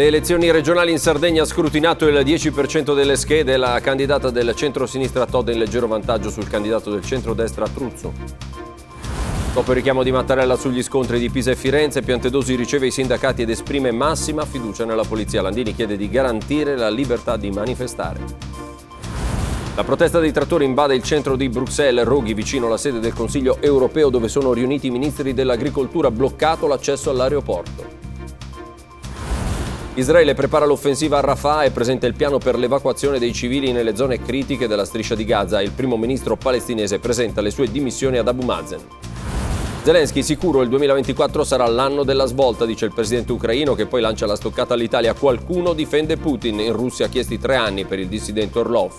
Le elezioni regionali in Sardegna ha scrutinato il 10% delle schede. La candidata del centro-sinistra Todd in leggero vantaggio sul candidato del centro-destra Truzzo. Dopo il richiamo di Mattarella sugli scontri di Pisa e Firenze, Piantedosi riceve i sindacati ed esprime massima fiducia nella polizia. Landini chiede di garantire la libertà di manifestare. La protesta dei trattori invade il centro di Bruxelles, Roghi, vicino alla sede del Consiglio europeo dove sono riuniti i ministri dell'agricoltura, bloccato l'accesso all'aeroporto. Israele prepara l'offensiva a Rafah e presenta il piano per l'evacuazione dei civili nelle zone critiche della striscia di Gaza. Il primo ministro palestinese presenta le sue dimissioni ad Abu Mazen. Zelensky sicuro il 2024 sarà l'anno della svolta, dice il presidente ucraino che poi lancia la stoccata all'Italia. Qualcuno difende Putin. In Russia chiesti tre anni per il dissidente Orlov.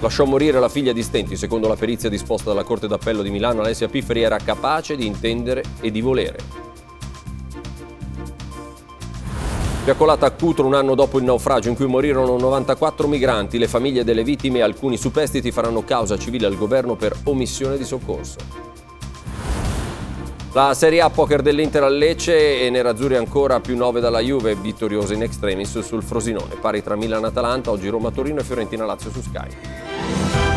Lasciò morire la figlia di Stenti. Secondo la perizia disposta dalla Corte d'Appello di Milano, Alessia Pifferi era capace di intendere e di volere. Fiaccolata a Cutro un anno dopo il naufragio in cui morirono 94 migranti, le famiglie delle vittime e alcuni superstiti faranno causa civile al governo per omissione di soccorso. La Serie A poker dell'Inter a Lecce e Nerazzurri ancora più 9 dalla Juve, vittoriosa in extremis sul Frosinone, pari tra Milan e Atalanta, oggi Roma-Torino e Fiorentina-Lazio su Sky.